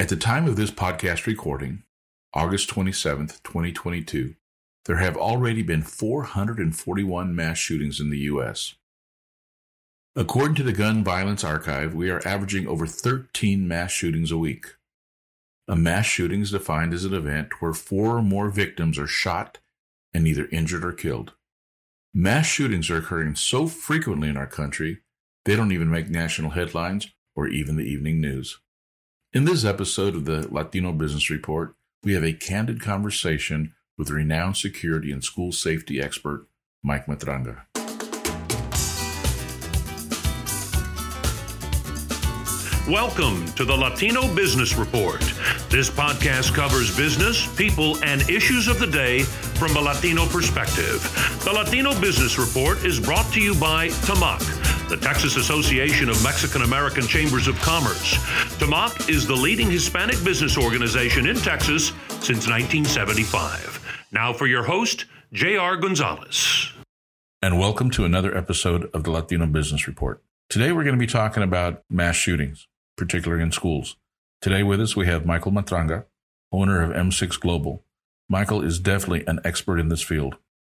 At the time of this podcast recording, August 27th, 2022, there have already been 441 mass shootings in the U.S. According to the Gun Violence Archive, we are averaging over 13 mass shootings a week. A mass shooting is defined as an event where four or more victims are shot and either injured or killed. Mass shootings are occurring so frequently in our country, they don't even make national headlines or even the evening news. In this episode of the Latino Business Report, we have a candid conversation with renowned security and school safety expert Mike Matranga. Welcome to the Latino Business Report. This podcast covers business, people, and issues of the day from a Latino perspective. The Latino Business Report is brought to you by TAMAC, the Texas Association of Mexican American Chambers of Commerce. TAMAC is the leading Hispanic business organization in Texas since 1975. Now for your host, J.R. Gonzalez. And welcome to another episode of the Latino Business Report. Today we're going to be talking about mass shootings particularly in schools. Today with us, we have Michael Matranga, owner of M6 Global. Michael is definitely an expert in this field.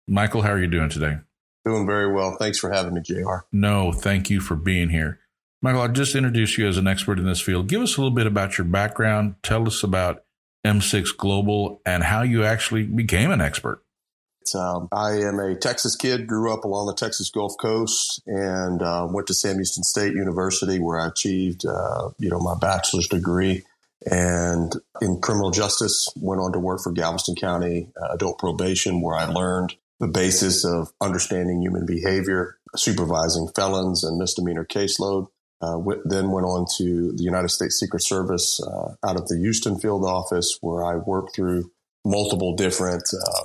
Michael, how are you doing today? Doing very well. Thanks for having me, JR. No, thank you for being here. Michael, I'll just introduce you as an expert in this field. Give us a little bit about your background. Tell us about M6 Global and how you actually became an expert. Um, I am a Texas kid, grew up along the Texas Gulf Coast, and uh, went to Sam Houston State University, where I achieved, uh, you know, my bachelor's degree. And in criminal justice, went on to work for Galveston County uh, Adult Probation, where I learned the basis of understanding human behavior, supervising felons and misdemeanor caseload. Uh, then went on to the United States Secret Service uh, out of the Houston field office, where I worked through multiple different uh,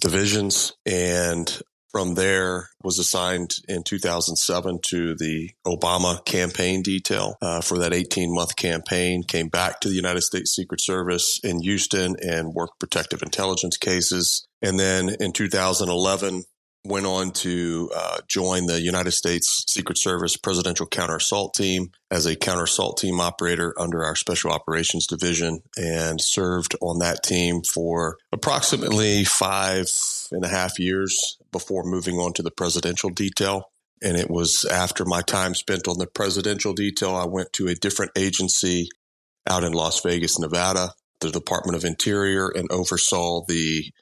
divisions and from there was assigned in 2007 to the obama campaign detail uh, for that 18 month campaign came back to the united states secret service in houston and worked protective intelligence cases and then in 2011 went on to uh, join the United States Secret Service Presidential Counter Assault Team as a counter assault team operator under our Special Operations Division and served on that team for approximately five and a half years before moving on to the presidential detail. And it was after my time spent on the presidential detail, I went to a different agency out in Las Vegas, Nevada, the Department of Interior, and oversaw the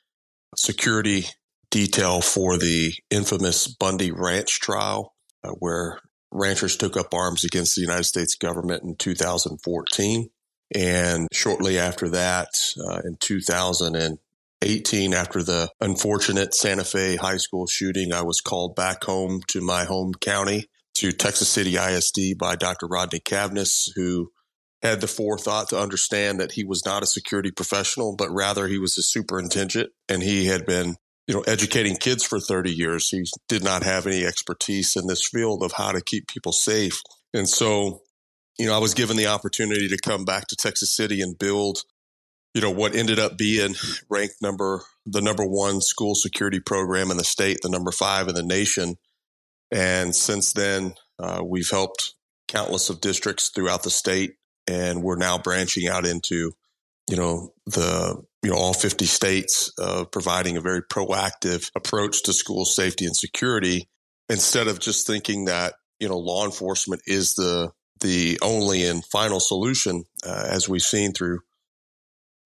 security detail for the infamous Bundy Ranch trial, uh, where ranchers took up arms against the United States government in 2014. And shortly after that, uh, in 2018, after the unfortunate Santa Fe high school shooting, I was called back home to my home county to Texas City ISD by Dr. Rodney Cavness, who had the forethought to understand that he was not a security professional, but rather he was a superintendent and he had been you know, educating kids for 30 years. He did not have any expertise in this field of how to keep people safe. And so, you know, I was given the opportunity to come back to Texas City and build, you know, what ended up being ranked number, the number one school security program in the state, the number five in the nation. And since then, uh, we've helped countless of districts throughout the state, and we're now branching out into, you know, the you know all 50 states uh, providing a very proactive approach to school safety and security instead of just thinking that you know law enforcement is the the only and final solution uh, as we've seen through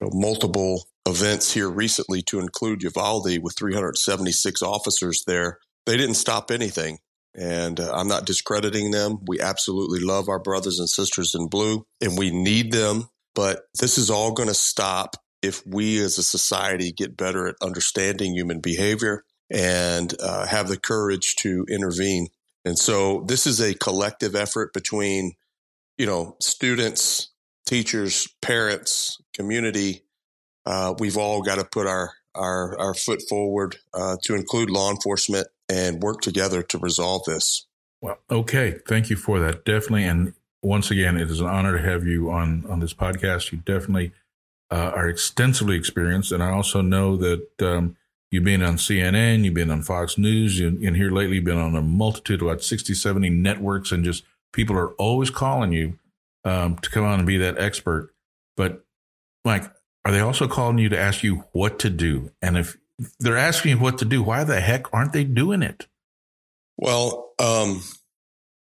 you know, multiple events here recently to include Uvalde with 376 officers there. They didn't stop anything and uh, I'm not discrediting them. We absolutely love our brothers and sisters in blue and we need them. But this is all going to stop if we as a society get better at understanding human behavior and uh, have the courage to intervene. And so this is a collective effort between, you know, students, teachers, parents, community. Uh, we've all got to put our our, our foot forward uh, to include law enforcement and work together to resolve this. Well, okay, thank you for that. Definitely, and once again, it is an honor to have you on on this podcast. You definitely uh, are extensively experienced. And I also know that um, you've been on CNN, you've been on Fox News, and, and here lately you've been on a multitude, of about 60, 70 networks, and just people are always calling you um, to come on and be that expert. But Mike, are they also calling you to ask you what to do? And if they're asking you what to do, why the heck aren't they doing it? Well, um,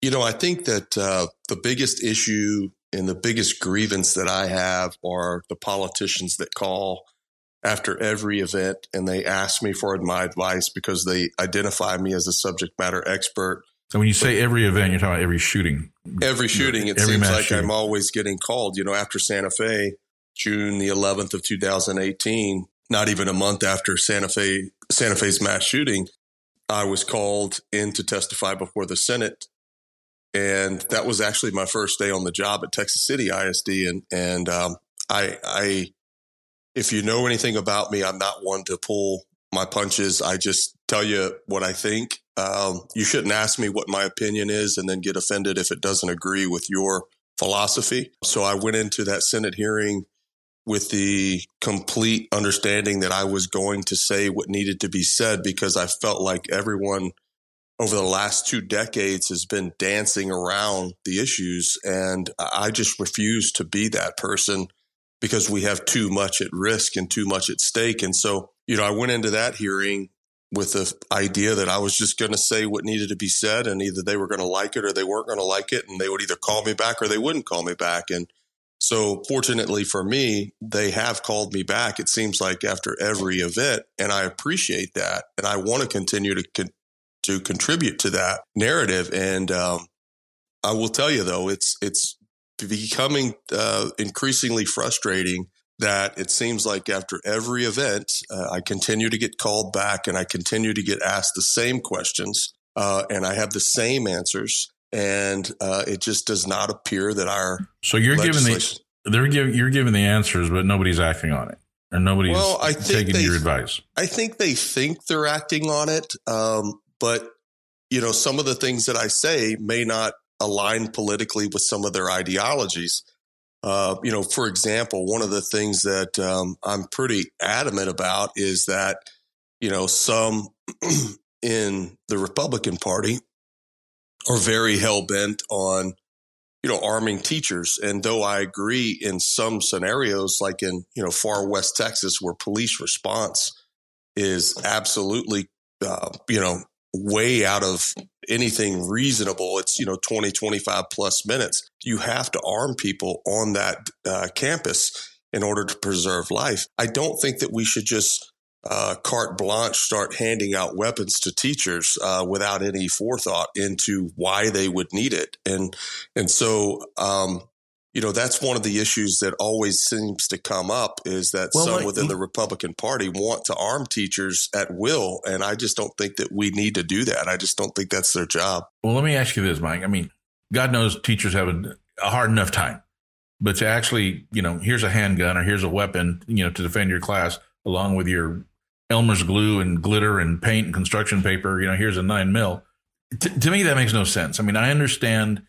you know, I think that uh, the biggest issue and the biggest grievance that I have are the politicians that call after every event and they ask me for my advice because they identify me as a subject matter expert. So when you say every event, you're talking about every shooting. Every shooting, it every seems like shooting. I'm always getting called. You know, after Santa Fe, June the 11th of 2018, not even a month after Santa Fe Santa Fe's mass shooting, I was called in to testify before the Senate, and that was actually my first day on the job at Texas City ISD. And and um, I I if you know anything about me, I'm not one to pull my punches. I just tell you what I think. Um, you shouldn't ask me what my opinion is and then get offended if it doesn't agree with your philosophy. So I went into that Senate hearing with the complete understanding that I was going to say what needed to be said because I felt like everyone over the last two decades has been dancing around the issues. And I just refuse to be that person because we have too much at risk and too much at stake. And so, you know, I went into that hearing with the idea that I was just going to say what needed to be said and either they were going to like it or they weren't going to like it and they would either call me back or they wouldn't call me back. And so fortunately for me, they have called me back. It seems like after every event and I appreciate that. And I want to continue to, con- to contribute to that narrative. And, um, I will tell you though, it's, it's becoming uh, increasingly frustrating that it seems like after every event, uh, I continue to get called back and I continue to get asked the same questions uh, and I have the same answers. And uh, it just does not appear that our so you're giving the they're giving you're giving the answers, but nobody's acting on it, and nobody's well, I taking they, your advice. I think they think they're acting on it, um, but you know some of the things that I say may not align politically with some of their ideologies. Uh, you know, for example, one of the things that um, I'm pretty adamant about is that, you know, some in the Republican Party are very hell bent on, you know, arming teachers. And though I agree in some scenarios, like in, you know, far West Texas, where police response is absolutely, uh, you know, way out of anything reasonable. It's, you know, 20, 25 plus minutes. You have to arm people on that uh, campus in order to preserve life. I don't think that we should just uh, carte blanche start handing out weapons to teachers uh, without any forethought into why they would need it. And, and so, um, you know that's one of the issues that always seems to come up is that well, some like, within the Republican Party want to arm teachers at will, and I just don't think that we need to do that. I just don't think that's their job. Well, let me ask you this, Mike. I mean, God knows teachers have a, a hard enough time, but to actually, you know, here's a handgun or here's a weapon, you know, to defend your class, along with your Elmer's glue and glitter and paint and construction paper. You know, here's a nine mil. T- to me, that makes no sense. I mean, I understand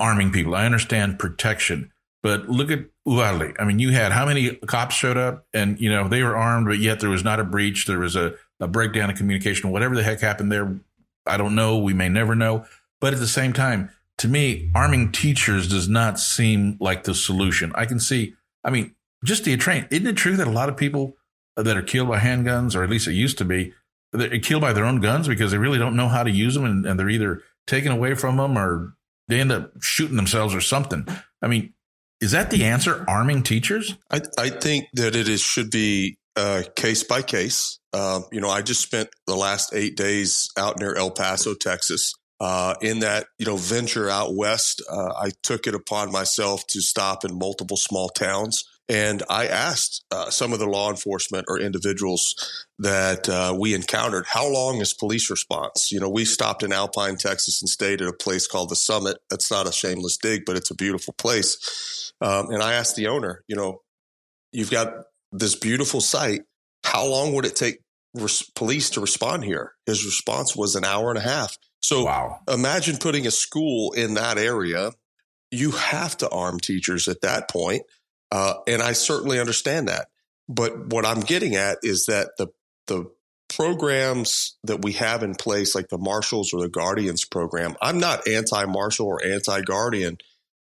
arming people. I understand protection, but look at Uvalde. I mean, you had how many cops showed up and, you know, they were armed, but yet there was not a breach. There was a, a breakdown of communication, whatever the heck happened there. I don't know. We may never know. But at the same time, to me, arming teachers does not seem like the solution. I can see, I mean, just the train. Isn't it true that a lot of people that are killed by handguns, or at least it used to be, they're killed by their own guns because they really don't know how to use them and, and they're either taken away from them or they end up shooting themselves or something. I mean, is that the answer? Arming teachers? I, I think that it is should be uh, case by case. Uh, you know, I just spent the last eight days out near El Paso, Texas. Uh, in that you know venture out west, uh, I took it upon myself to stop in multiple small towns and I asked uh, some of the law enforcement or individuals that uh, we encountered, how long is police response? You know, we stopped in Alpine, Texas and stayed at a place called the Summit. That's not a shameless dig, but it's a beautiful place. Um, and I asked the owner, you know, you've got this beautiful site. How long would it take res- police to respond here? His response was an hour and a half. So wow. imagine putting a school in that area. You have to arm teachers at that point uh, and I certainly understand that. But what I'm getting at is that the the programs that we have in place, like the Marshals or the Guardians program, I'm not anti-Marshal or anti-Guardian.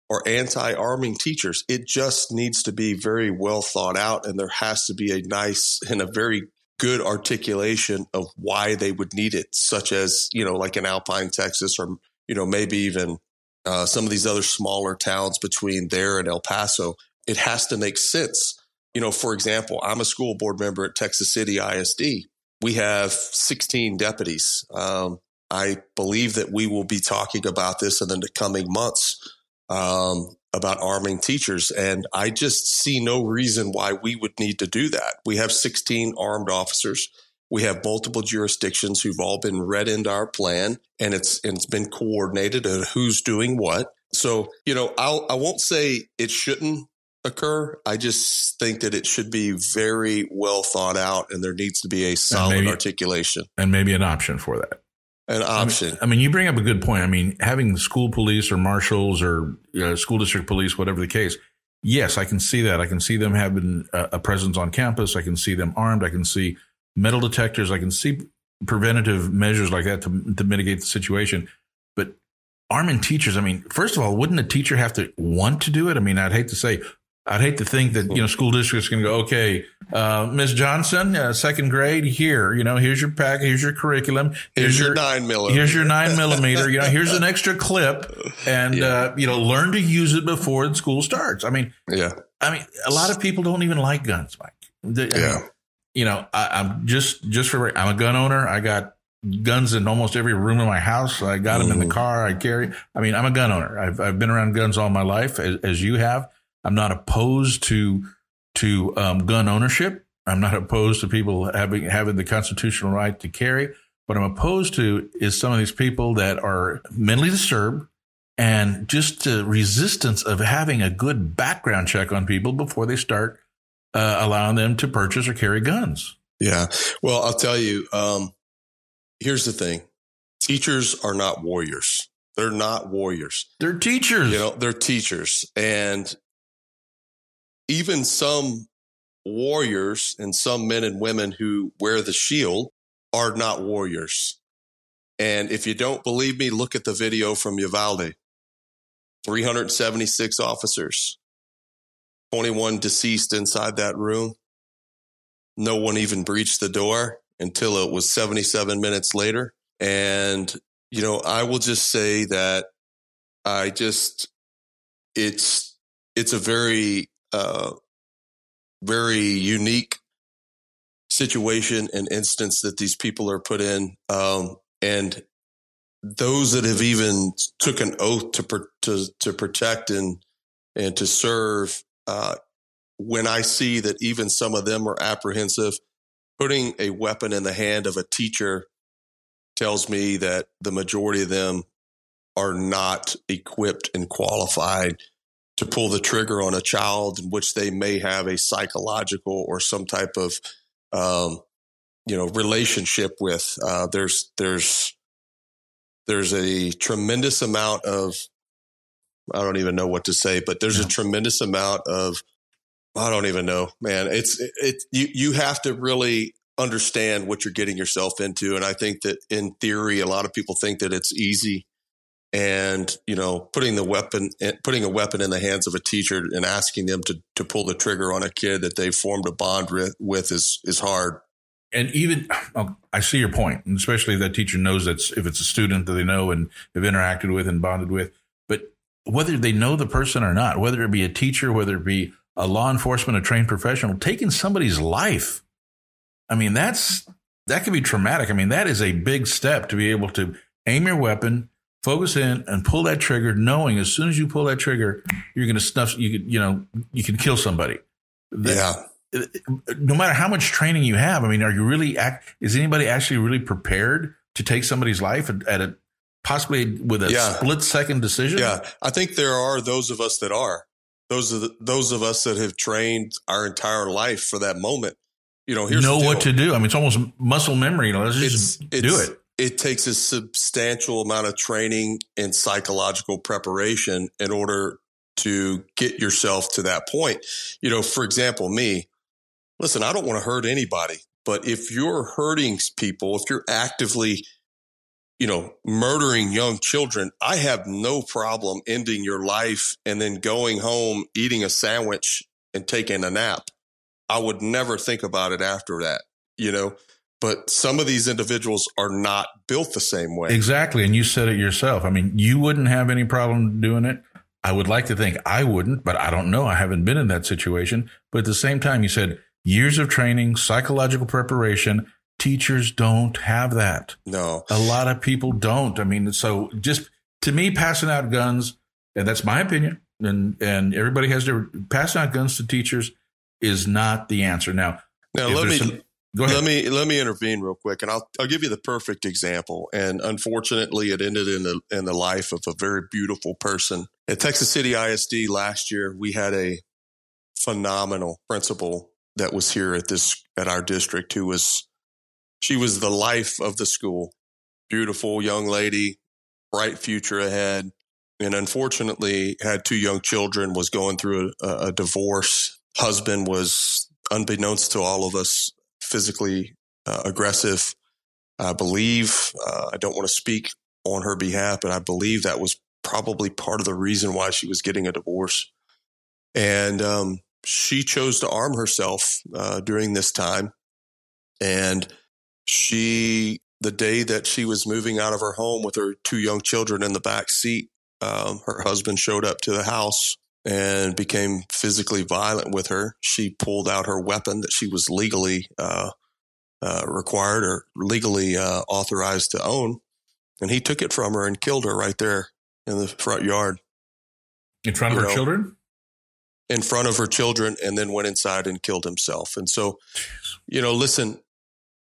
or anti arming teachers. It just needs to be very well thought out, and there has to be a nice and a very good articulation of why they would need it, such as, you know, like in Alpine, Texas, or, you know, maybe even uh, some of these other smaller towns between there and El Paso. It has to make sense. You know, for example, I'm a school board member at Texas City ISD. We have 16 deputies. Um, I believe that we will be talking about this in the coming months um, about arming teachers. And I just see no reason why we would need to do that. We have 16 armed officers. We have multiple jurisdictions who've all been read into our plan and it's, and it's been coordinated and who's doing what. So, you know, I'll, I won't say it shouldn't occur. I just think that it should be very well thought out and there needs to be a solid maybe, articulation. And maybe an option for that an option. I mean, I mean, you bring up a good point. I mean, having school police or marshals or uh, school district police, whatever the case, yes, I can see that. I can see them having a, a, presence on campus. I can see them armed. I can see metal detectors. I can see preventative measures like that to, to mitigate the situation. But arming teachers, I mean, first of all, wouldn't a teacher have to want to do it? I mean, I'd hate to say, I'd hate to think that you know school districts going to go, okay, uh, Miss Johnson, uh, second grade, here, you know, here's your pack, here's your curriculum, here's, here's your, your, nine millimeter, here's your nine millimeter, you know, here's an extra clip, and yeah. uh, you know, learn to use it before the school starts. I mean, yeah, I mean, a lot of people don't even like guns, Mike. The, yeah, mean, you know, I, am just just for I'm a gun owner. I got guns in almost every room in my house. I got them mm. in the car. I carry. I mean, I'm a gun owner. I've I've been around guns all my life, as, as you have. I'm not opposed to to um, gun ownership. I'm not opposed to people having having the constitutional right to carry. What I'm opposed to is some of these people that are mentally disturbed and just the resistance of having a good background check on people before they start uh, allowing them to purchase or carry guns. Yeah. Well, I'll tell you. Um, here's the thing: teachers are not warriors. They're not warriors. They're teachers. You know, they're teachers, and even some warriors and some men and women who wear the shield are not warriors. And if you don't believe me, look at the video from Uvalde 376 officers, 21 deceased inside that room. No one even breached the door until it was 77 minutes later. And, you know, I will just say that I just, it's, it's a very uh, very unique situation and instance that these people are put in. Um, and those that have even took an oath to, to, to protect and, and to serve, uh, when I see that even some of them are apprehensive, putting a weapon in the hand of a teacher tells me that the majority of them are not equipped and qualified to pull the trigger on a child in which they may have a psychological or some type of um, you know relationship with. Uh, there's there's there's a tremendous amount of I don't even know what to say, but there's yeah. a tremendous amount of I don't even know, man. It's it, it you you have to really understand what you're getting yourself into, and I think that in theory, a lot of people think that it's easy and you know putting the weapon eh, putting a weapon in the hands of a teacher and asking them to to pull the trigger on a kid that they've formed a bond with is is hard. And even oh, i see your point and especially if that teacher knows that if it's a student that they know and have interacted with and bonded with. But whether they know the person or not whether it be a teacher whether it be a law enforcement a trained professional taking somebody's life i mean that's that can be traumatic. I mean that is a big step to be able to aim your weapon focus in and pull that trigger, knowing as soon as you pull that trigger, you're going to snuff. You could, you know, you can kill somebody. That, yeah. No matter how much training you have, I mean, are you really? Act, is anybody actually really prepared to take somebody's life at, at a possibly with a yeah. split second decision? Yeah, I think there are those of us that are. Those are the, those of us that have trained our entire life for that moment. You know, here's know what to do. I mean, it's almost muscle memory. You know, let's just it's, do it it takes a substantial amount of training and psychological preparation in order to get yourself to that point. You know, for example, me, listen, I don't want to hurt anybody, but if you're hurting people, if you're actively you know, murdering young children, I have no problem ending your life and then going home, eating a sandwich and taking a nap. I would never think about it after that, you know. But some of these individuals are not built the same way. Exactly. And you said it yourself. I mean, you wouldn't have any problem doing it. I would like to think I wouldn't, but I don't know. I haven't been in that situation. But at the same time, you said years of training, psychological preparation. Teachers don't have that. No. A lot of people don't. I mean, so just to me, passing out guns, and that's my opinion, and, and everybody has their passing out guns to teachers is not the answer. Now, now let me some, let me let me intervene real quick, and I'll I'll give you the perfect example. And unfortunately, it ended in the in the life of a very beautiful person at Texas City ISD last year. We had a phenomenal principal that was here at this at our district who was she was the life of the school. Beautiful young lady, bright future ahead. And unfortunately had two young children, was going through a, a divorce. Husband was, unbeknownst to all of us, physically uh, aggressive. I believe, uh, I don't want to speak on her behalf, but I believe that was probably part of the reason why she was getting a divorce. And um, she chose to arm herself uh, during this time. And she, the day that she was moving out of her home with her two young children in the back seat, um, her husband showed up to the house and became physically violent with her. She pulled out her weapon that she was legally uh, uh, required or legally uh, authorized to own, and he took it from her and killed her right there in the front yard. In front of her know, children? In front of her children, and then went inside and killed himself. And so, you know, listen,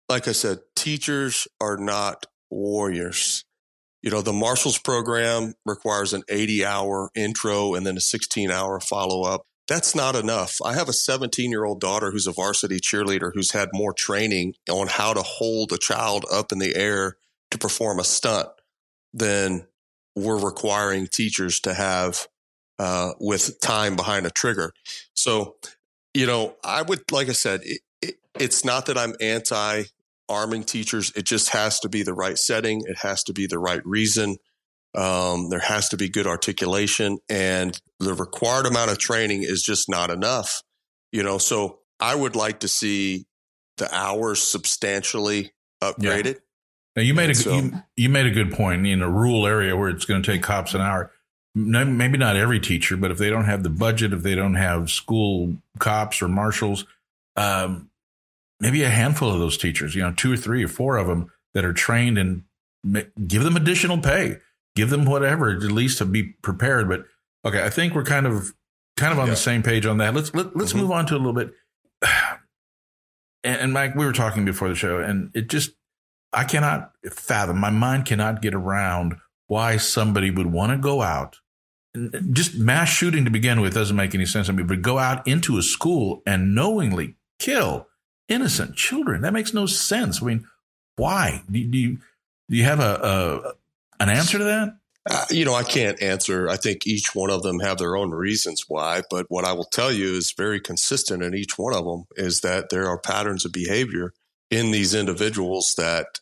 like I said, teachers are not warriors. You know, the Marshals program requires an 80 hour intro and then a 16 hour follow up. That's not enough. I have a 17 year old daughter who's a varsity cheerleader who's had more training on how to hold a child up in the air to perform a stunt than we're requiring teachers to have uh, with time behind a trigger. So, you know, I would, like I said, it, it, it's not that I'm anti arming teachers. It just has to be the right setting. It has to be the right reason. Um, there has to be good articulation and the required amount of training is just not enough, you know? So I would like to see the hours substantially upgraded. Yeah. Now you made a so, you, you made a good point in a rural area where it's going to take cops an hour. Maybe not every teacher, but if they don't have the budget, if they don't have school cops or marshals, um, maybe a handful of those teachers, you know, two or three or four of them that are trained and give them additional pay, give them whatever, at least to be prepared. But okay, I think we're kind of kind of on yeah. the same page on that. Let's let, let's mm-hmm. move on to a little bit. And, and Mike, we were talking before the show, and it just I cannot fathom. My mind cannot get around why somebody would want to go out. Just mass shooting to begin with doesn't make any sense to me. But go out into a school and knowingly kill innocent children. That makes no sense. I mean, why? Do, do you do you have a, a an answer to that? Uh, you know, I can't answer. I think each one of them have their own reasons why. But what I will tell you is very consistent in each one of them is that there are patterns of behavior in these individuals that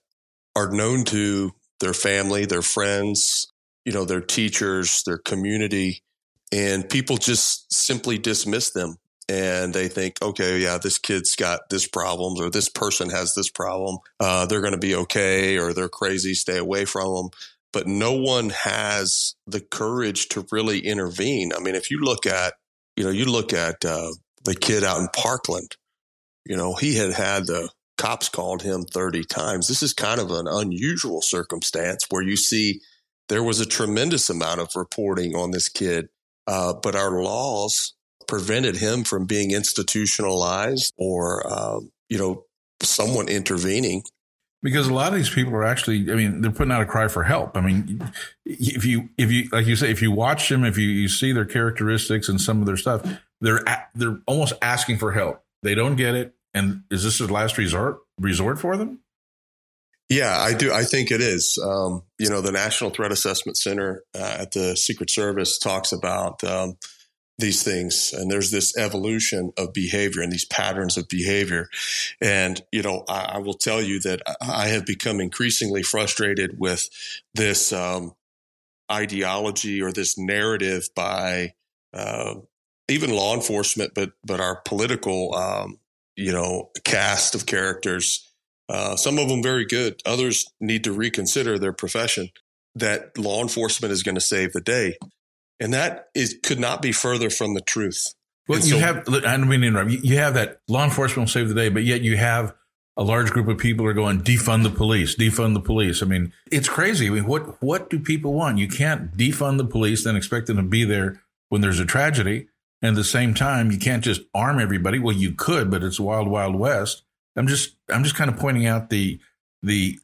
are known to their family, their friends, you know, their teachers, their community, and people just simply dismiss them and they think, okay, yeah, this kid's got this problems or this person has this problem. Uh, they're going to be okay or they're crazy. Stay away from them. But no one has the courage to really intervene. I mean, if you look at, you know, you look at uh, the kid out in Parkland, you know, he had had the cops called him 30 times. This is kind of an unusual circumstance where you see there was a tremendous amount of reporting on this kid. Uh, but our laws prevented him from being institutionalized or, um, you know, someone intervening. Because a lot of these people are actually, I mean, they're putting out a cry for help. I mean, if you, if you, like you say, if you watch them, if you, you see their characteristics and some of their stuff, they're, they're almost asking for help. They don't get it. And is this a last resort, resort for them? Yeah, I do. I think it is. Um, you know, the National Threat Assessment Center uh, at the Secret Service talks about um, these things and there's this evolution of behavior and these patterns of behavior. And you know i, I will tell you that i have become increasingly frustrated with this um, ideology or this narrative by uh, even law enforcement but but our political um, you know cast of characters uh, some of them very good. Others need to reconsider their profession that law enforcement is going to save the day and that is could not be further from the truth. Well, and you so, have, I don't mean to interrupt, you have that law enforcement will save the day, but yet you have a large group of people are going defund the police, defund the police. I mean, it's crazy. I mean, what, what do people want? You can't defund the police, then expect them to be there when there's a tragedy. And at the same time, you can't just arm everybody. Well, you could, but it's wild, wild west. I'm just, I'm just kind of pointing out the, the,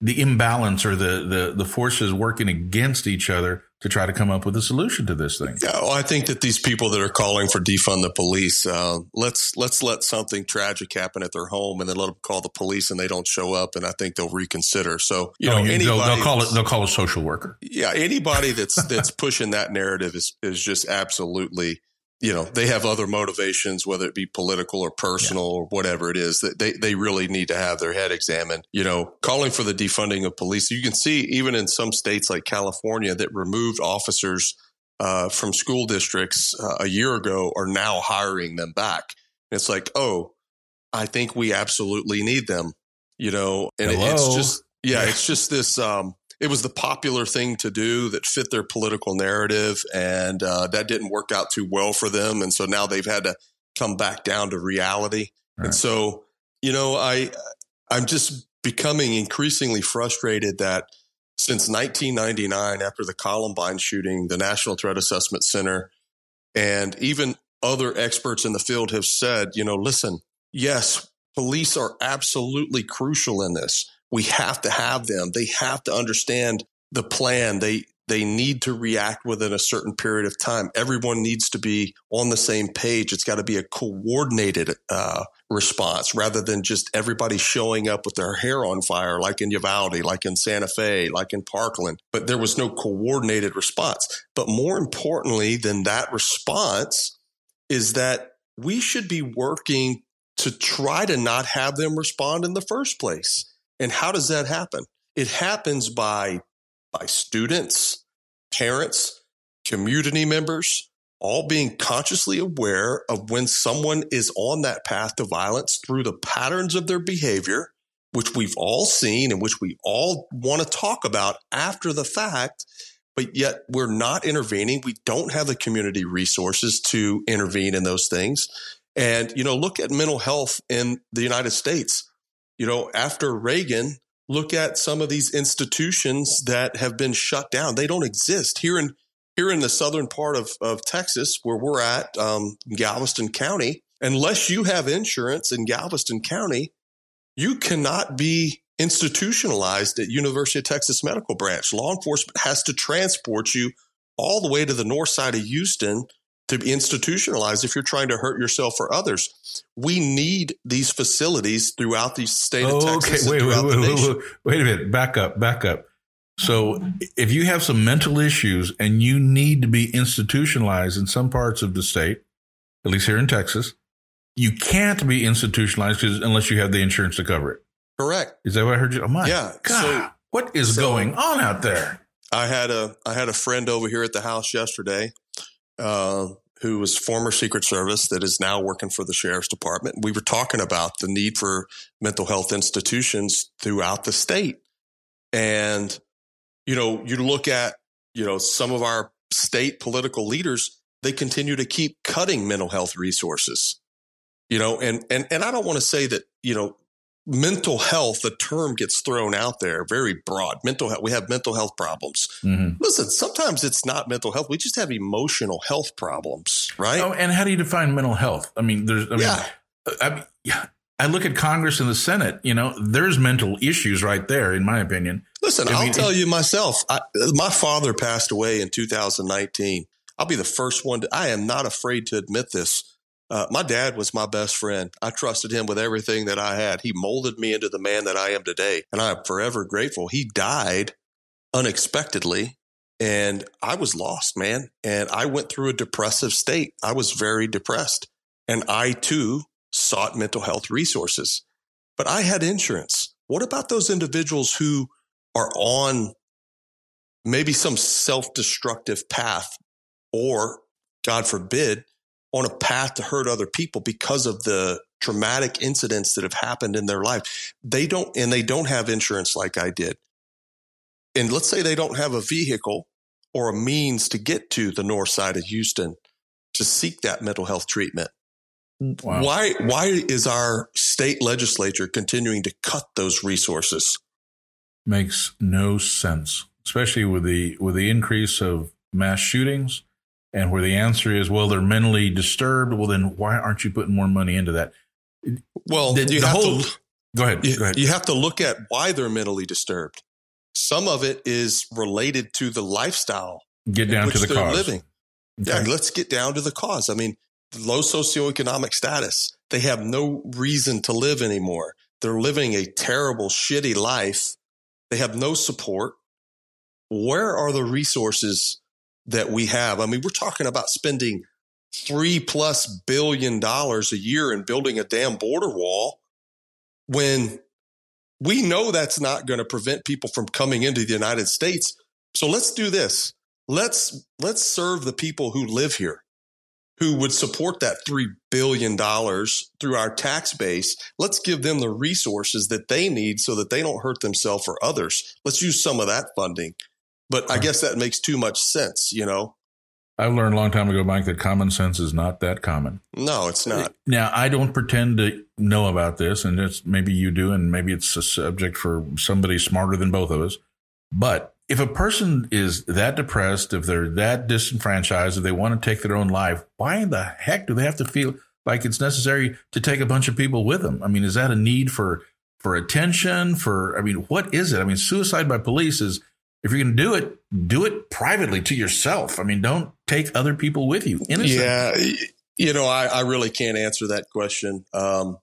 the imbalance or the, the, the forces working against each other to try to come up with a solution to this thing. Yeah, well, I think that these people that are calling for defund the police, uh, let's let's let something tragic happen at their home, and then let them call the police, and they don't show up, and I think they'll reconsider. So you oh, know, they'll, they'll, call it they'll call a social worker. Yeah, anybody that's that's pushing that narrative is is just absolutely you know they have other motivations whether it be political or personal yeah. or whatever it is that they, they really need to have their head examined you know calling for the defunding of police you can see even in some states like california that removed officers uh, from school districts uh, a year ago are now hiring them back and it's like oh i think we absolutely need them you know and Hello? it's just yeah it's just this um it was the popular thing to do that fit their political narrative, and uh, that didn't work out too well for them. And so now they've had to come back down to reality. Right. And so, you know, I I'm just becoming increasingly frustrated that since 1999, after the Columbine shooting, the National Threat Assessment Center and even other experts in the field have said, you know, listen, yes, police are absolutely crucial in this. We have to have them. They have to understand the plan. They they need to react within a certain period of time. Everyone needs to be on the same page. It's got to be a coordinated uh, response rather than just everybody showing up with their hair on fire, like in Uvalde, like in Santa Fe, like in Parkland. But there was no coordinated response. But more importantly than that response is that we should be working to try to not have them respond in the first place. And how does that happen? It happens by, by students, parents, community members, all being consciously aware of when someone is on that path to violence through the patterns of their behavior, which we've all seen and which we all want to talk about after the fact, but yet we're not intervening. We don't have the community resources to intervene in those things. And, you know, look at mental health in the United States you know, after Reagan, look at some of these institutions that have been shut down. They don't exist here in here in the southern part of, of Texas, where we're at, um, Galveston County. Unless you have insurance in Galveston County, you cannot be institutionalized at University of Texas Medical Branch. Law enforcement has to transport you all the way to the north side of Houston to be institutionalized if you're trying to hurt yourself or others. We need these facilities throughout the state of oh, Texas. Okay, wait, wait, wait, wait, wait a minute. Back up, back up. So if you have some mental issues and you need to be institutionalized in some parts of the state, at least here in Texas, you can't be institutionalized unless you have the insurance to cover it. Correct. Is that what I heard you? Oh my yeah. God, so, what is so going on out there? I had a I had a friend over here at the house yesterday uh, who was former Secret Service that is now working for the Sheriff's Department. We were talking about the need for mental health institutions throughout the state. And, you know, you look at, you know, some of our state political leaders, they continue to keep cutting mental health resources. You know, and and and I don't want to say that, you know, mental health, the term gets thrown out there very broad. Mental health, we have mental health problems. Mm-hmm. Listen, sometimes it's not mental health. We just have emotional health problems, right? Oh, and how do you define mental health? I mean, there's, I mean, yeah. I, mean, yeah. I look at Congress and the Senate, you know, there's mental issues right there, in my opinion. Listen, I will tell you myself, I, my father passed away in 2019. I'll be the first one to, I am not afraid to admit this. Uh, my dad was my best friend. I trusted him with everything that I had. He molded me into the man that I am today, and I am forever grateful. He died unexpectedly and I was lost, man. And I went through a depressive state. I was very depressed. And I too sought mental health resources, but I had insurance. What about those individuals who are on maybe some self destructive path or, God forbid, on a path to hurt other people because of the traumatic incidents that have happened in their life? They don't, and they don't have insurance like I did. And let's say they don't have a vehicle or a means to get to the north side of Houston to seek that mental health treatment. Wow. Why why is our state legislature continuing to cut those resources? Makes no sense, especially with the with the increase of mass shootings and where the answer is well they're mentally disturbed, well then why aren't you putting more money into that? Well, the, you the have whole, to go ahead, you, go ahead. You have to look at why they're mentally disturbed. Some of it is related to the lifestyle. Get down to the cause. Living. Okay. Yeah, let's get down to the cause. I mean, low socioeconomic status. They have no reason to live anymore. They're living a terrible, shitty life. They have no support. Where are the resources that we have? I mean, we're talking about spending three plus billion dollars a year in building a damn border wall when we know that's not going to prevent people from coming into the United States. So let's do this. Let's let's serve the people who live here who would support that $3 billion through our tax base. Let's give them the resources that they need so that they don't hurt themselves or others. Let's use some of that funding. But I guess that makes too much sense, you know? I learned a long time ago, Mike, that common sense is not that common. No, it's not. Now, I don't pretend to know about this, and it's, maybe you do, and maybe it's a subject for somebody smarter than both of us. But if a person is that depressed, if they're that disenfranchised, if they want to take their own life, why in the heck do they have to feel like it's necessary to take a bunch of people with them? I mean, is that a need for for attention? For I mean, what is it? I mean, suicide by police is if you're going to do it, do it privately to yourself. I mean, don't take other people with you. Innocent. Yeah, you know, I, I really can't answer that question. Um,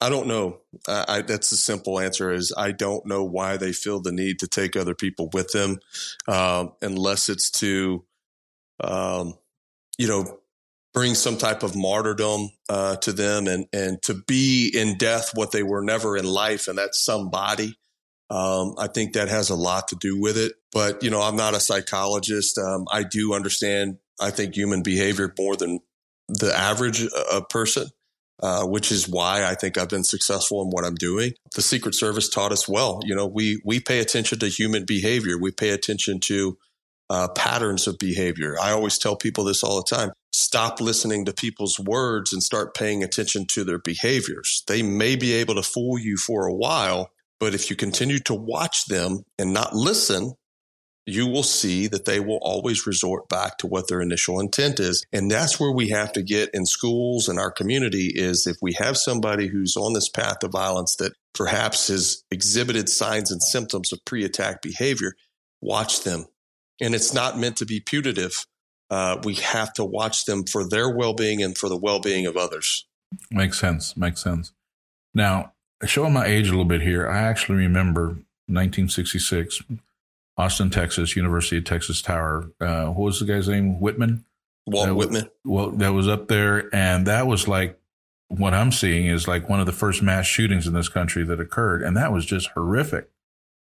I don't know. I, I, that's the simple answer is I don't know why they feel the need to take other people with them, um, unless it's to, um, you know, bring some type of martyrdom uh, to them and and to be in death what they were never in life, and that's somebody. Um, I think that has a lot to do with it. But you know, I'm not a psychologist. Um, I do understand. I think human behavior more than the average uh, person. Uh, which is why I think I've been successful in what I'm doing. The Secret Service taught us well. You know, we we pay attention to human behavior. We pay attention to uh, patterns of behavior. I always tell people this all the time: stop listening to people's words and start paying attention to their behaviors. They may be able to fool you for a while, but if you continue to watch them and not listen, you will see that they will always resort back to what their initial intent is. And that's where we have to get in schools and our community is if we have somebody who's on this path of violence that perhaps has exhibited signs and symptoms of pre-attack behavior, watch them. And it's not meant to be putative. Uh, we have to watch them for their well-being and for the well-being of others. Makes sense. Makes sense. Now, showing my age a little bit here, I actually remember 1966 Austin, Texas, University of Texas Tower. Uh, what was the guy's name? Whitman. Walt uh, Whitman. Well, that was up there, and that was like what I'm seeing is like one of the first mass shootings in this country that occurred, and that was just horrific.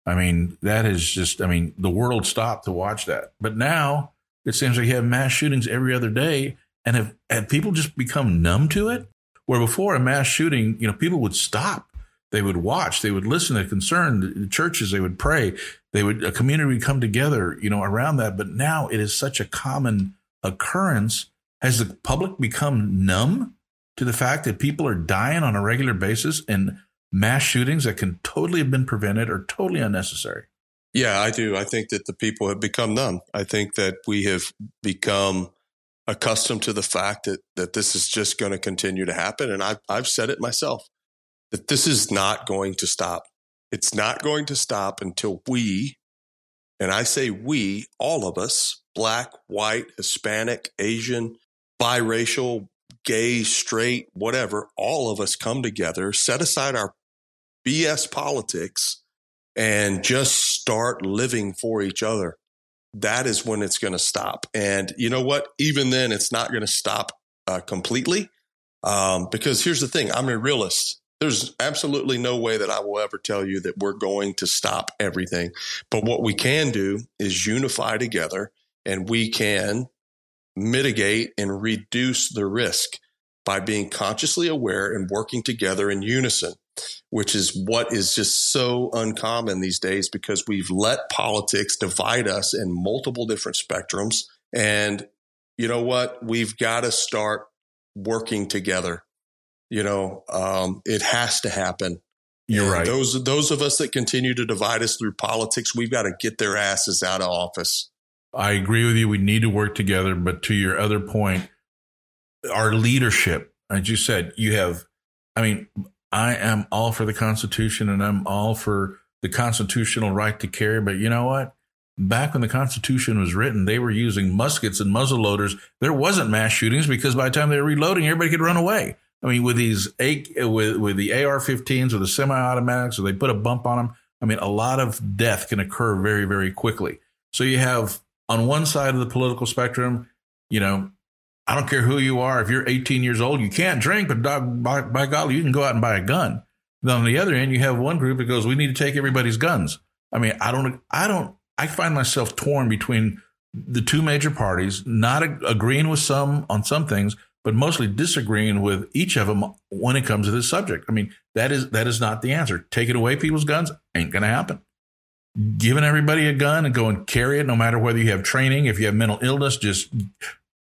I mean, that is just. I mean, the world stopped to watch that, but now it seems like you have mass shootings every other day, and have, have people just become numb to it? Where before a mass shooting, you know, people would stop they would watch, they would listen to concern the churches, they would pray, they would a community would come together, you know, around that. But now it is such a common occurrence. Has the public become numb to the fact that people are dying on a regular basis and mass shootings that can totally have been prevented are totally unnecessary? Yeah, I do. I think that the people have become numb. I think that we have become accustomed to the fact that that this is just going to continue to happen. And I've I've said it myself that this is not going to stop. It's not going to stop until we, and I say we, all of us, black, white, Hispanic, Asian, biracial, gay, straight, whatever, all of us come together, set aside our BS politics, and just start living for each other. that is when it's going to stop. And you know what? Even then, it's not going to stop uh, completely. Um, because here's the thing I'm a realist. There's absolutely no way that I will ever tell you that we're going to stop everything. But what we can do is unify together and we can mitigate and reduce the risk by being consciously aware and working together in unison, which is what is just so uncommon these days because we've let politics divide us in multiple different spectrums. And you know what? We've got to start working together. You know, um, it has to happen. You're and right. Those those of us that continue to divide us through politics, we've got to get their asses out of office. I agree with you. We need to work together. But to your other point, our leadership, as you said, you have, I mean, I am all for the Constitution and I'm all for the constitutional right to carry. But you know what? Back when the Constitution was written, they were using muskets and muzzle loaders. There wasn't mass shootings because by the time they were reloading, everybody could run away. I mean, with these with with the AR-15s or the semi-automatics, or they put a bump on them. I mean, a lot of death can occur very, very quickly. So you have on one side of the political spectrum, you know, I don't care who you are. If you're 18 years old, you can't drink, but dog, by, by golly, you can go out and buy a gun. Then on the other end, you have one group that goes, "We need to take everybody's guns." I mean, I don't, I don't, I find myself torn between the two major parties, not agreeing with some on some things, but mostly disagreeing with each of them when it comes to this subject. I mean, that is that is not the answer. Taking away people's guns ain't going to happen. Giving everybody a gun and go and carry it, no matter whether you have training, if you have mental illness, just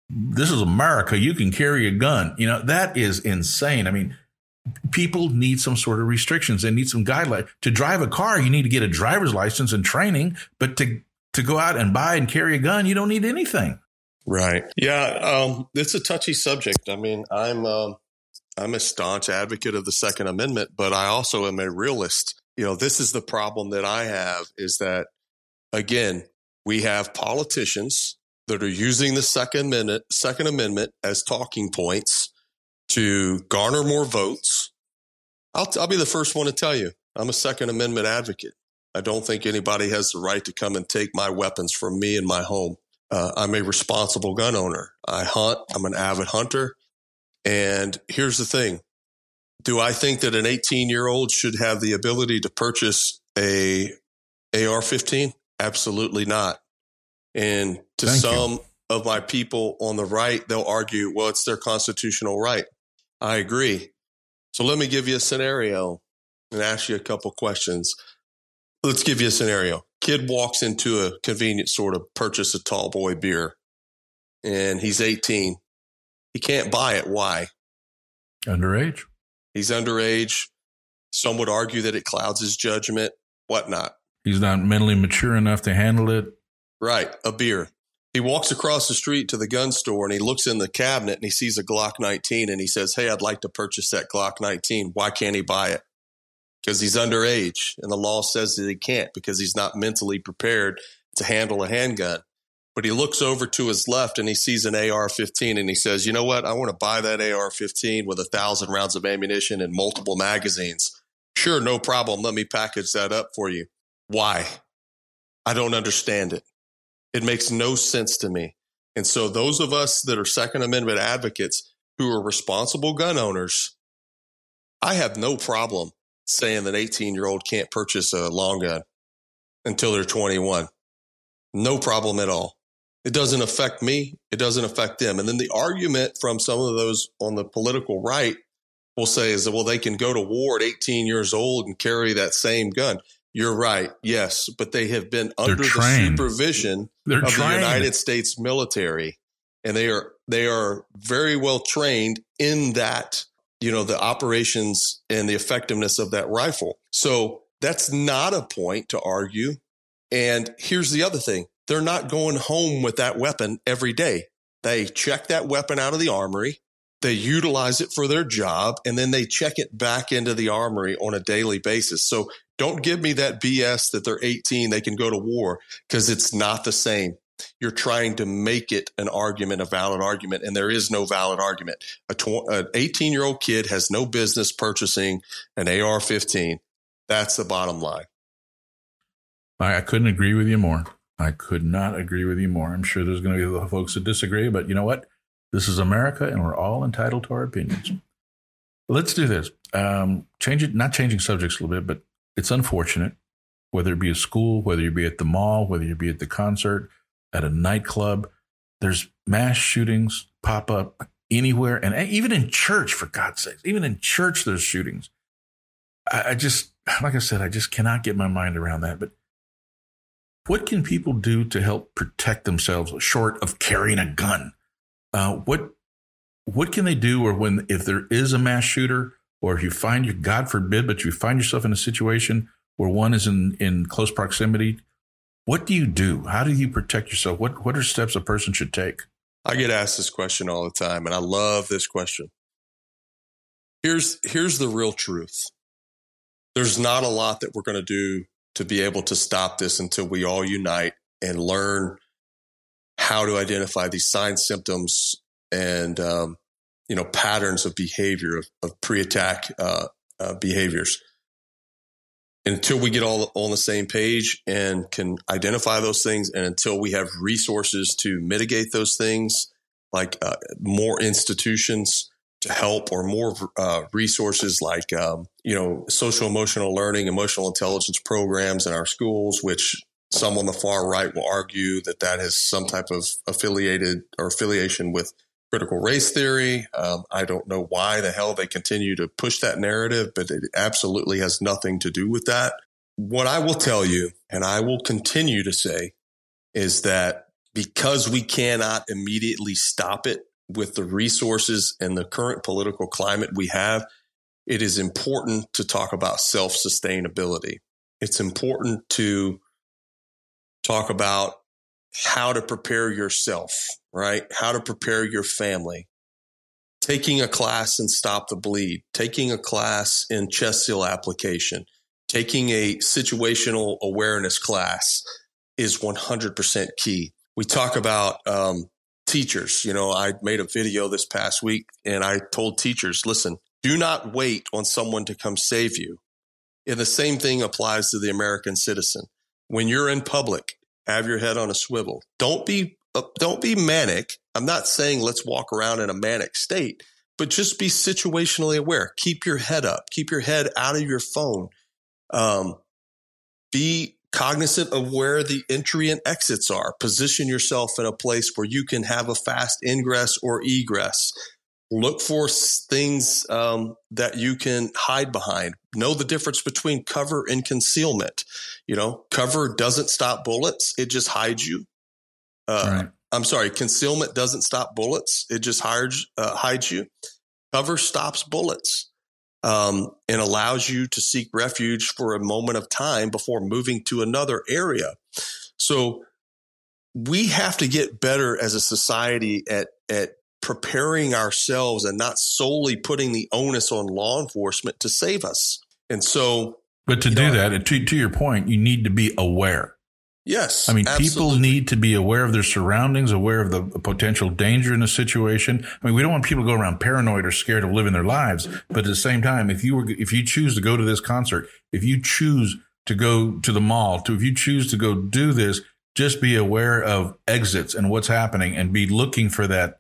this is America. You can carry a gun. You know that is insane. I mean, people need some sort of restrictions. They need some guidelines. To drive a car, you need to get a driver's license and training, but to to go out and buy and carry a gun, you don't need anything. Right. Yeah. Um, it's a touchy subject. I mean, I'm um, I'm a staunch advocate of the Second Amendment, but I also am a realist. You know, this is the problem that I have is that again, we have politicians that are using the Second Amendment, Second Amendment as talking points to garner more votes. I'll, I'll be the first one to tell you, I'm a Second Amendment advocate. I don't think anybody has the right to come and take my weapons from me and my home. Uh, I'm a responsible gun owner. I hunt. I'm an avid hunter. And here's the thing. Do I think that an 18 year old should have the ability to purchase a AR 15? Absolutely not. And to Thank some you. of my people on the right, they'll argue, well, it's their constitutional right. I agree. So let me give you a scenario and ask you a couple questions. Let's give you a scenario. Kid walks into a convenience store to purchase a tall boy beer and he's 18. He can't buy it. Why? Underage. He's underage. Some would argue that it clouds his judgment, whatnot. He's not mentally mature enough to handle it. Right, a beer. He walks across the street to the gun store and he looks in the cabinet and he sees a Glock 19 and he says, Hey, I'd like to purchase that Glock 19. Why can't he buy it? Because he's underage and the law says that he can't because he's not mentally prepared to handle a handgun. But he looks over to his left and he sees an AR 15 and he says, You know what? I want to buy that AR 15 with a thousand rounds of ammunition and multiple magazines. Sure, no problem. Let me package that up for you. Why? I don't understand it. It makes no sense to me. And so, those of us that are Second Amendment advocates who are responsible gun owners, I have no problem saying that 18 year old can't purchase a long gun until they're 21. No problem at all. It doesn't affect me. It doesn't affect them. And then the argument from some of those on the political right will say is that, well, they can go to war at 18 years old and carry that same gun. You're right. Yes. But they have been They're under the supervision They're of the. United States military. And they are, they are very well trained in that, you know, the operations and the effectiveness of that rifle. So that's not a point to argue. And here's the other thing. They're not going home with that weapon every day. They check that weapon out of the armory. They utilize it for their job and then they check it back into the armory on a daily basis. So don't give me that BS that they're 18, they can go to war because it's not the same. You're trying to make it an argument, a valid argument, and there is no valid argument. A tw- an 18 year old kid has no business purchasing an AR 15. That's the bottom line. I, I couldn't agree with you more. I could not agree with you more. I'm sure there's going to be folks that disagree, but you know what? This is America, and we're all entitled to our opinions. Let's do this. Um, change it, not changing subjects a little bit, but it's unfortunate, whether it be a school, whether you be at the mall, whether you be at the concert, at a nightclub, there's mass shootings pop up anywhere, and even in church, for God's sake, even in church, there's shootings. I, I just, like I said, I just cannot get my mind around that. But what can people do to help protect themselves short of carrying a gun? Uh, what what can they do, or when if there is a mass shooter, or if you find you, God forbid, but you find yourself in a situation where one is in in close proximity, what do you do? How do you protect yourself? What what are steps a person should take? I get asked this question all the time, and I love this question. Here's here's the real truth. There's not a lot that we're going to do to be able to stop this until we all unite and learn how to identify these signs, symptoms, and um, you know patterns of behavior of, of pre-attack uh, uh, behaviors. Until we get all on the same page and can identify those things, and until we have resources to mitigate those things, like uh, more institutions to help or more uh, resources like um, you know social emotional learning emotional intelligence programs in our schools which some on the far right will argue that that has some type of affiliated or affiliation with critical race theory um, i don't know why the hell they continue to push that narrative but it absolutely has nothing to do with that what i will tell you and i will continue to say is that because we cannot immediately stop it with the resources and the current political climate we have, it is important to talk about self sustainability. It's important to talk about how to prepare yourself, right? How to prepare your family. Taking a class in Stop the Bleed, taking a class in chest seal application, taking a situational awareness class is 100% key. We talk about um, teachers. You know, I made a video this past week and I told teachers, listen, do not wait on someone to come save you. And the same thing applies to the American citizen. When you're in public, have your head on a swivel. Don't be uh, don't be manic. I'm not saying let's walk around in a manic state, but just be situationally aware. Keep your head up. Keep your head out of your phone. Um, be cognizant of where the entry and exits are. Position yourself in a place where you can have a fast ingress or egress. Look for things um, that you can hide behind. Know the difference between cover and concealment. You know, cover doesn't stop bullets; it just hides you. Uh, right. I'm sorry, concealment doesn't stop bullets; it just hides uh, hides you. Cover stops bullets um, and allows you to seek refuge for a moment of time before moving to another area. So we have to get better as a society at at preparing ourselves and not solely putting the onus on law enforcement to save us. And so, but to do know, that, to, to your point, you need to be aware. Yes. I mean, absolutely. people need to be aware of their surroundings, aware of the potential danger in a situation. I mean, we don't want people to go around paranoid or scared of living their lives. But at the same time, if you were, if you choose to go to this concert, if you choose to go to the mall, to, if you choose to go do this, just be aware of exits and what's happening and be looking for that.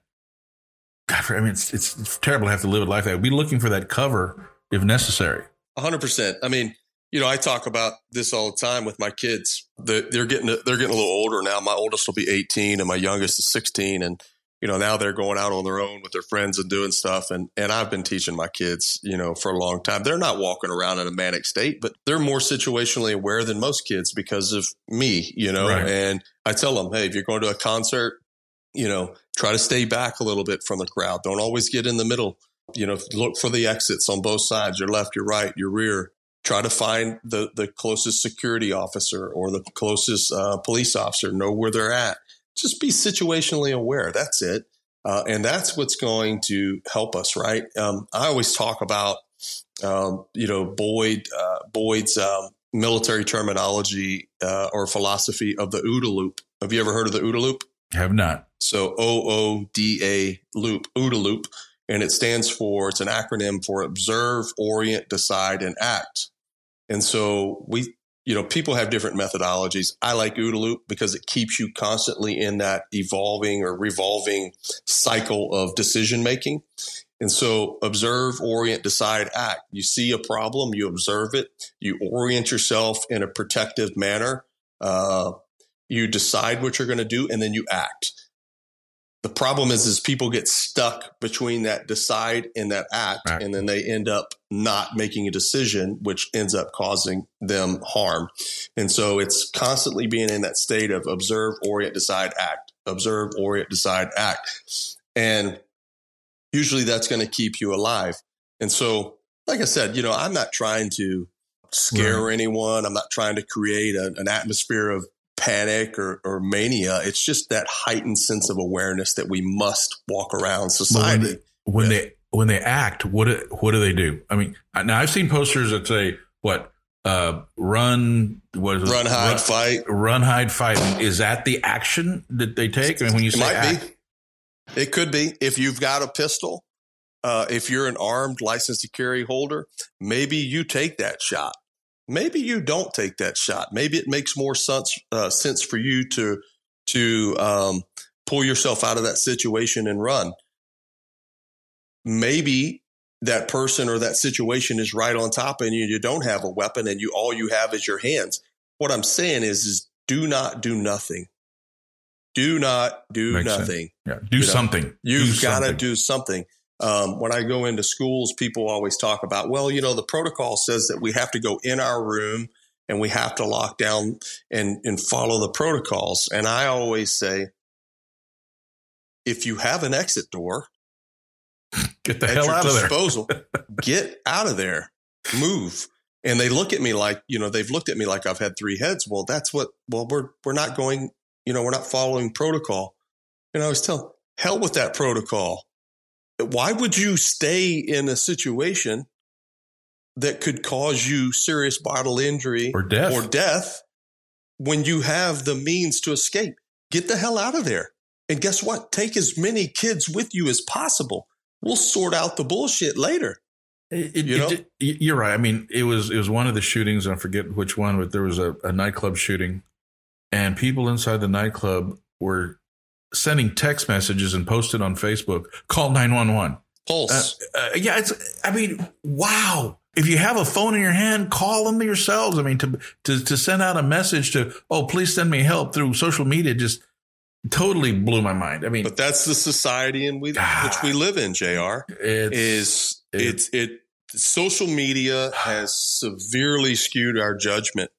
God, I mean, it's, it's, it's terrible to have to live a life that. Be looking for that cover if necessary. hundred percent. I mean, you know, I talk about this all the time with my kids. They're, they're getting they're getting a little older now. My oldest will be 18, and my youngest is 16, and you know now they're going out on their own with their friends and doing stuff. And and I've been teaching my kids, you know, for a long time. They're not walking around in a manic state, but they're more situationally aware than most kids because of me, you know. Right. And I tell them, hey, if you're going to a concert, you know, try to stay back a little bit from the crowd. Don't always get in the middle. You know, look for the exits on both sides, your left, your right, your rear try to find the, the closest security officer or the closest uh, police officer, know where they're at. Just be situationally aware. That's it. Uh, and that's what's going to help us, right? Um, I always talk about, um, you know, Boyd, uh, Boyd's um, military terminology uh, or philosophy of the OODA loop. Have you ever heard of the OODA loop? Have not. So O O D A loop, OODA loop and it stands for it's an acronym for observe orient decide and act and so we you know, people have different methodologies. I like OODA loop because it keeps you constantly in that evolving or revolving cycle of decision making. And so observe, orient, decide, act. You see a problem, you observe it, you orient yourself in a protective manner, uh, you decide what you're going to do, and then you act. The problem is, is people get stuck between that decide and that act, right. and then they end up not making a decision, which ends up causing them harm. And so it's constantly being in that state of observe, orient, decide, act, observe, orient, decide, act. And usually that's going to keep you alive. And so, like I said, you know, I'm not trying to scare right. anyone. I'm not trying to create a, an atmosphere of panic or, or, mania. It's just that heightened sense of awareness that we must walk around society. When, they, when they when they act, what do, what do they do? I mean, now I've seen posters that say what uh, run what is run hide run, fight run hide fight. Is that the action that they take? I mean, when you it say act, be. it could be if you've got a pistol. Uh, if you're an armed license to carry holder, maybe you take that shot maybe you don't take that shot. Maybe it makes more sense uh, sense for you to to um, pull yourself out of that situation and run. Maybe that person or that situation is right on top and you, you don't have a weapon and you all you have is your hands. What I'm saying is, is do not do nothing. Do not do Makes nothing. Yeah, do you something. Know, you've got to do something. Um, when I go into schools, people always talk about, well, you know, the protocol says that we have to go in our room and we have to lock down and, and follow the protocols. And I always say, if you have an exit door, get the hell out disposal, of there. get out of there, move. And they look at me like, you know, they've looked at me like I've had three heads. Well, that's what, well, we're, we're not going, you know, we're not following protocol. And I was telling, hell with that protocol why would you stay in a situation that could cause you serious bodily injury or death or death when you have the means to escape? Get the hell out of there. And guess what? Take as many kids with you as possible. We'll sort out the bullshit later. It, you know? It, you're right. I mean, it was it was one of the shootings. I forget which one, but there was a, a nightclub shooting, and people inside the nightclub were sending text messages and posted on Facebook, call 911. Pulse. Uh, uh, yeah, it's, I mean, wow. If you have a phone in your hand, call them yourselves. I mean, to, to, to send out a message to, oh, please send me help through social media just totally blew my mind. I mean, but that's the society in we, which we live in, JR. It's, is it's, it, social media has severely skewed our judgment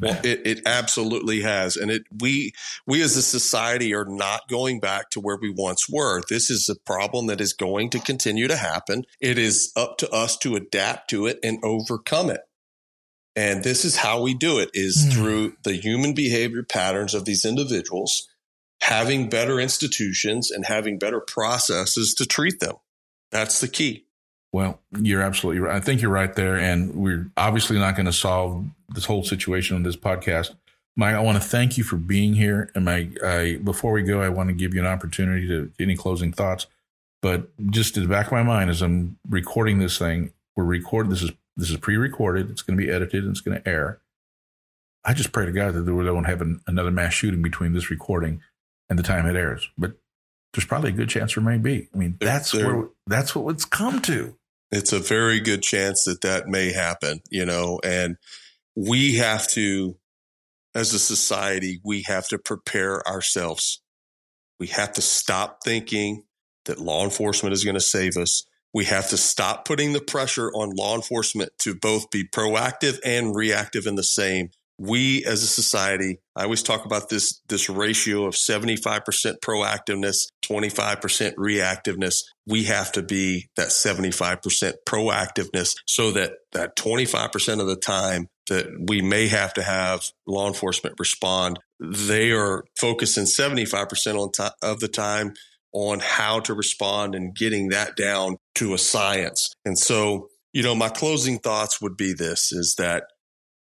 it, it absolutely has, and it we we as a society are not going back to where we once were. This is a problem that is going to continue to happen. It is up to us to adapt to it and overcome it. And this is how we do it: is mm. through the human behavior patterns of these individuals, having better institutions and having better processes to treat them. That's the key. Well, you're absolutely right. I think you're right there. And we're obviously not going to solve this whole situation on this podcast. Mike, I want to thank you for being here. And my, I, before we go, I want to give you an opportunity to any closing thoughts. But just in the back of my mind, as I'm recording this thing, we're recording. This is this is pre-recorded. It's going to be edited and it's going to air. I just pray to God that we don't have an, another mass shooting between this recording and the time it airs. But there's probably a good chance there may be. I mean, that's where that's what it's come to it's a very good chance that that may happen, you know, and we have to, as a society, we have to prepare ourselves. We have to stop thinking that law enforcement is going to save us. We have to stop putting the pressure on law enforcement to both be proactive and reactive in the same we as a society, I always talk about this, this ratio of 75% proactiveness, 25% reactiveness. We have to be that 75% proactiveness so that that 25% of the time that we may have to have law enforcement respond, they are focusing 75% of the time on how to respond and getting that down to a science. And so, you know, my closing thoughts would be this is that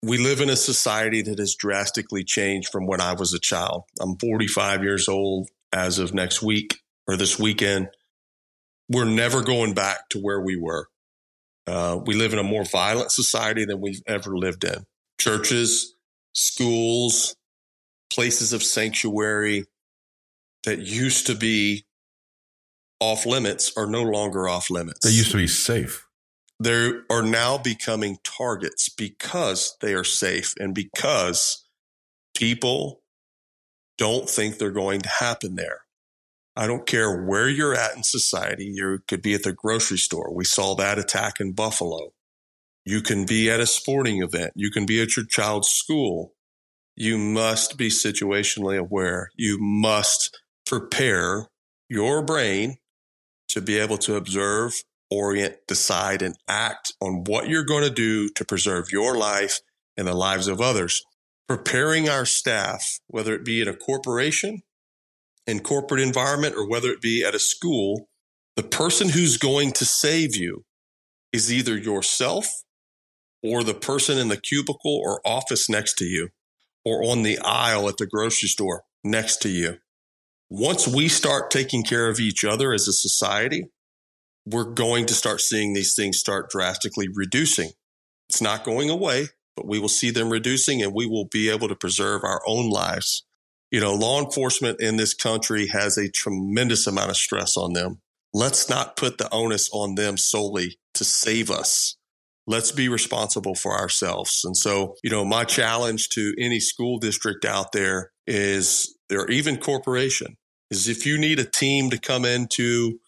we live in a society that has drastically changed from when I was a child. I'm 45 years old as of next week or this weekend. We're never going back to where we were. Uh, we live in a more violent society than we've ever lived in. churches, schools, places of sanctuary that used to be off limits are no longer off limits. They used to be safe. They are now becoming targets because they are safe and because people don't think they're going to happen there. I don't care where you're at in society. You could be at the grocery store. We saw that attack in Buffalo. You can be at a sporting event. You can be at your child's school. You must be situationally aware. You must prepare your brain to be able to observe, orient, decide, and act on what you're going to do to preserve your life and the lives of others. Preparing our staff, whether it be in a corporation, in corporate environment, or whether it be at a school, the person who's going to save you is either yourself or the person in the cubicle or office next to you or on the aisle at the grocery store next to you once we start taking care of each other as a society, we're going to start seeing these things start drastically reducing. It's not going away, but we will see them reducing and we will be able to preserve our own lives. You know, law enforcement in this country has a tremendous amount of stress on them. Let's not put the onus on them solely to save us. Let's be responsible for ourselves. And so, you know, my challenge to any school district out there is, or even corporation, is if you need a team to come into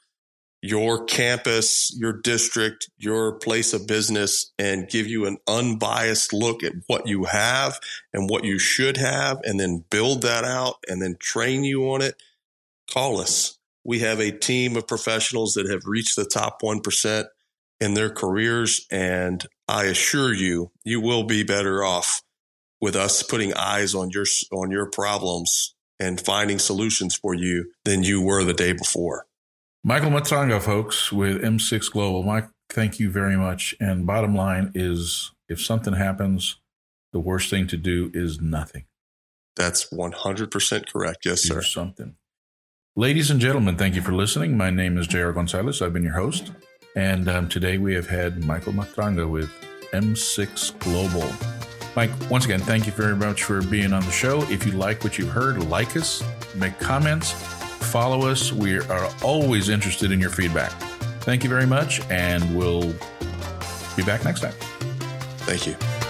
your campus, your district, your place of business and give you an unbiased look at what you have and what you should have and then build that out and then train you on it, call us. We have a team of professionals that have reached the top 1% in their careers. And I assure you, you will be better off with us putting eyes on your, on your problems and finding solutions for you than you were the day before. Michael Matranga, folks, with M6 Global. Mike, thank you very much. And bottom line is if something happens, the worst thing to do is nothing. That's 100% correct. Yes, do sir. something. Ladies and gentlemen, thank you for listening. My name is J.R. Gonzalez. I've been your host. And um, today we have had Michael Matranga with M6 Global. Mike, once again, thank you very much for being on the show. If you like what you've heard, like us, make comments, follow us. We are always interested in your feedback. Thank you very much, and we'll be back next time. Thank you.